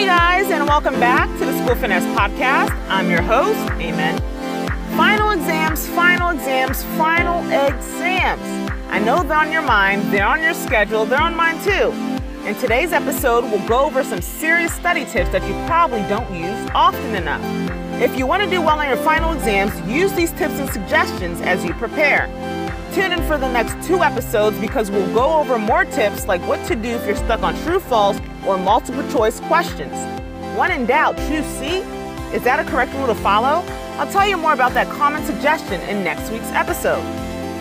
Hey guys, and welcome back to the School Finesse Podcast. I'm your host, Amen. Final exams, final exams, final exams. I know they're on your mind, they're on your schedule, they're on mine too. In today's episode, we'll go over some serious study tips that you probably don't use often enough. If you want to do well on your final exams, use these tips and suggestions as you prepare. Tune in for the next two episodes because we'll go over more tips like what to do if you're stuck on true, false, or multiple choice questions. When in doubt, choose C. Is that a correct rule to follow? I'll tell you more about that common suggestion in next week's episode.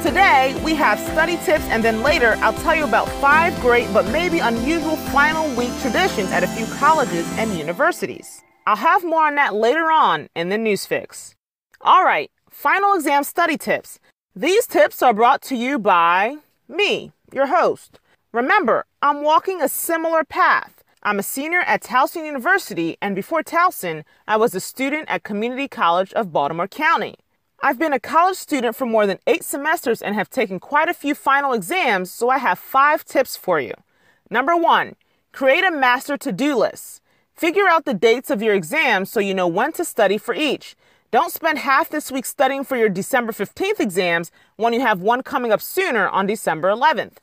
Today, we have study tips, and then later, I'll tell you about five great but maybe unusual final week traditions at a few colleges and universities. I'll have more on that later on in the news fix. All right, final exam study tips. These tips are brought to you by me, your host. Remember, I'm walking a similar path. I'm a senior at Towson University, and before Towson, I was a student at Community College of Baltimore County. I've been a college student for more than eight semesters and have taken quite a few final exams, so I have five tips for you. Number one, create a master to do list. Figure out the dates of your exams so you know when to study for each. Don't spend half this week studying for your December 15th exams when you have one coming up sooner on December 11th.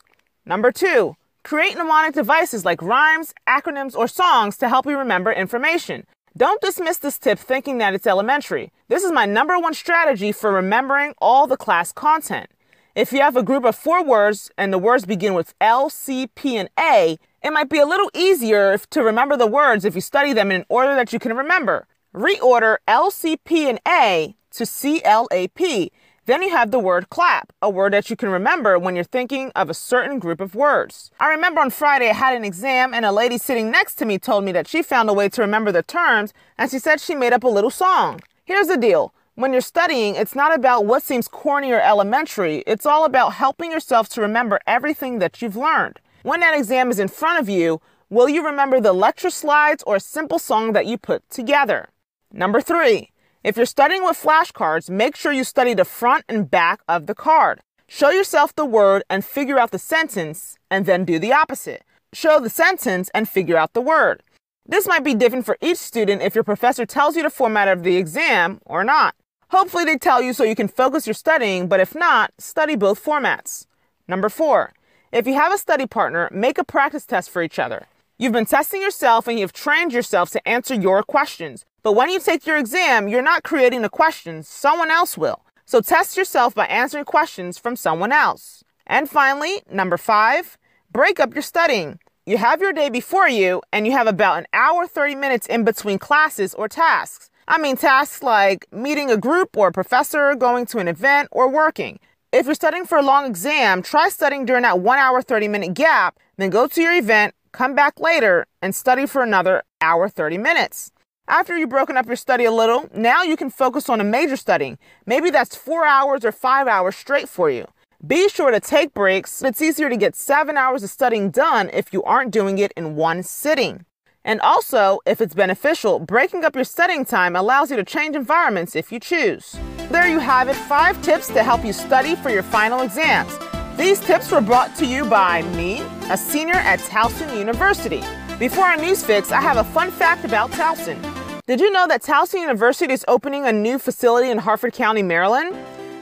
Number two, create mnemonic devices like rhymes, acronyms, or songs to help you remember information. Don't dismiss this tip thinking that it's elementary. This is my number one strategy for remembering all the class content. If you have a group of four words and the words begin with L, C, P, and A, it might be a little easier if, to remember the words if you study them in an order that you can remember. Reorder LCP and A to CLAP. Then you have the word clap, a word that you can remember when you're thinking of a certain group of words. I remember on Friday I had an exam and a lady sitting next to me told me that she found a way to remember the terms and she said she made up a little song. Here's the deal. When you're studying, it's not about what seems corny or elementary. It's all about helping yourself to remember everything that you've learned. When that exam is in front of you, will you remember the lecture slides or a simple song that you put together? Number three, if you're studying with flashcards, make sure you study the front and back of the card. Show yourself the word and figure out the sentence, and then do the opposite. Show the sentence and figure out the word. This might be different for each student if your professor tells you the format of the exam or not. Hopefully, they tell you so you can focus your studying, but if not, study both formats. Number four, if you have a study partner, make a practice test for each other. You've been testing yourself and you've trained yourself to answer your questions. But when you take your exam, you're not creating the questions, someone else will. So test yourself by answering questions from someone else. And finally, number five, break up your studying. You have your day before you, and you have about an hour, 30 minutes in between classes or tasks. I mean, tasks like meeting a group or a professor, going to an event, or working. If you're studying for a long exam, try studying during that one hour, 30 minute gap, then go to your event, come back later, and study for another hour, 30 minutes. After you've broken up your study a little, now you can focus on a major studying. Maybe that's four hours or five hours straight for you. Be sure to take breaks. It's easier to get seven hours of studying done if you aren't doing it in one sitting. And also, if it's beneficial, breaking up your studying time allows you to change environments if you choose. There you have it five tips to help you study for your final exams. These tips were brought to you by me, a senior at Towson University. Before our news fix, I have a fun fact about Towson. Did you know that Towson University is opening a new facility in Harford County, Maryland?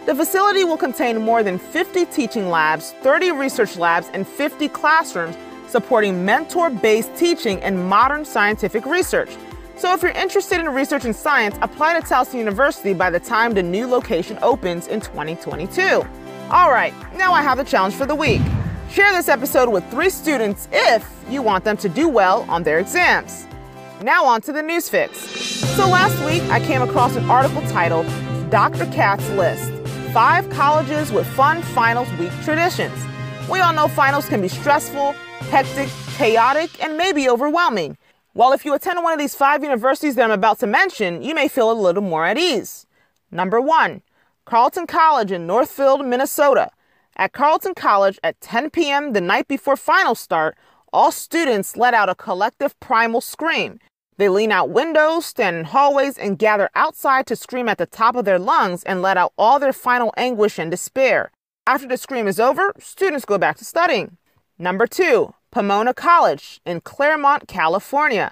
The facility will contain more than 50 teaching labs, 30 research labs, and 50 classrooms supporting mentor based teaching and modern scientific research. So, if you're interested in research and science, apply to Towson University by the time the new location opens in 2022. All right, now I have the challenge for the week. Share this episode with three students if you want them to do well on their exams. Now on to the news fix. So last week I came across an article titled Dr. Kat Lists Five Colleges with Fun Finals Week Traditions. We all know finals can be stressful, hectic, chaotic, and maybe overwhelming. Well, if you attend one of these five universities that I'm about to mention, you may feel a little more at ease. Number one, Carleton College in Northfield, Minnesota. At Carleton College at 10 p.m. the night before finals start, all students let out a collective primal scream. They lean out windows, stand in hallways, and gather outside to scream at the top of their lungs and let out all their final anguish and despair. After the scream is over, students go back to studying. Number two, Pomona College in Claremont, California.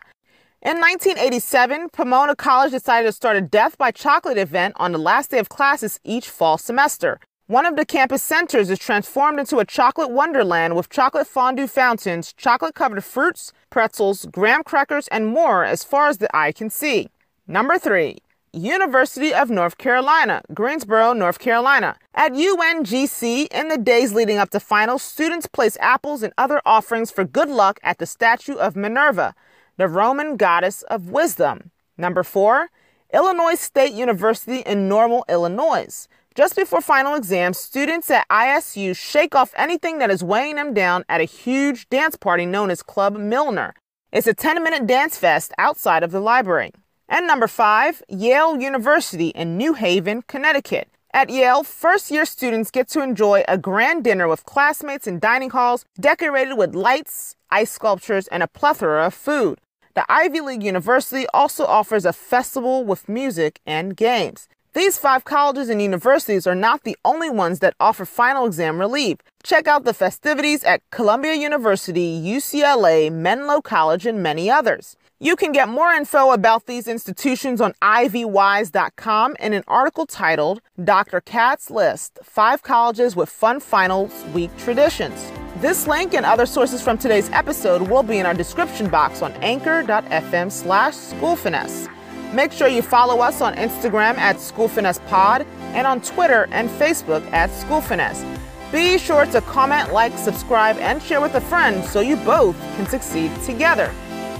In 1987, Pomona College decided to start a Death by Chocolate event on the last day of classes each fall semester. One of the campus centers is transformed into a chocolate wonderland with chocolate fondue fountains, chocolate covered fruits, pretzels, graham crackers, and more as far as the eye can see. Number three, University of North Carolina, Greensboro, North Carolina. At UNCG, in the days leading up to finals, students place apples and other offerings for good luck at the statue of Minerva the Roman goddess of wisdom. Number four, Illinois State University in Normal, Illinois. Just before final exams, students at ISU shake off anything that is weighing them down at a huge dance party known as Club Milner. It's a 10 minute dance fest outside of the library. And number five, Yale University in New Haven, Connecticut. At Yale, first year students get to enjoy a grand dinner with classmates in dining halls decorated with lights, ice sculptures, and a plethora of food. The Ivy League University also offers a festival with music and games. These five colleges and universities are not the only ones that offer final exam relief. Check out the festivities at Columbia University, UCLA, Menlo College, and many others. You can get more info about these institutions on ivywise.com in an article titled Dr. Kat Lists Five Colleges with Fun Finals Week Traditions. This link and other sources from today's episode will be in our description box on anchor.fm slash schoolfinesse. Make sure you follow us on Instagram at schoolfinessepod and on Twitter and Facebook at schoolfinesse. Be sure to comment, like, subscribe, and share with a friend so you both can succeed together.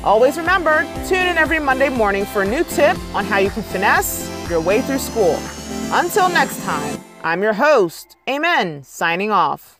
Always remember, tune in every Monday morning for a new tip on how you can finesse your way through school. Until next time, I'm your host, Amen, signing off.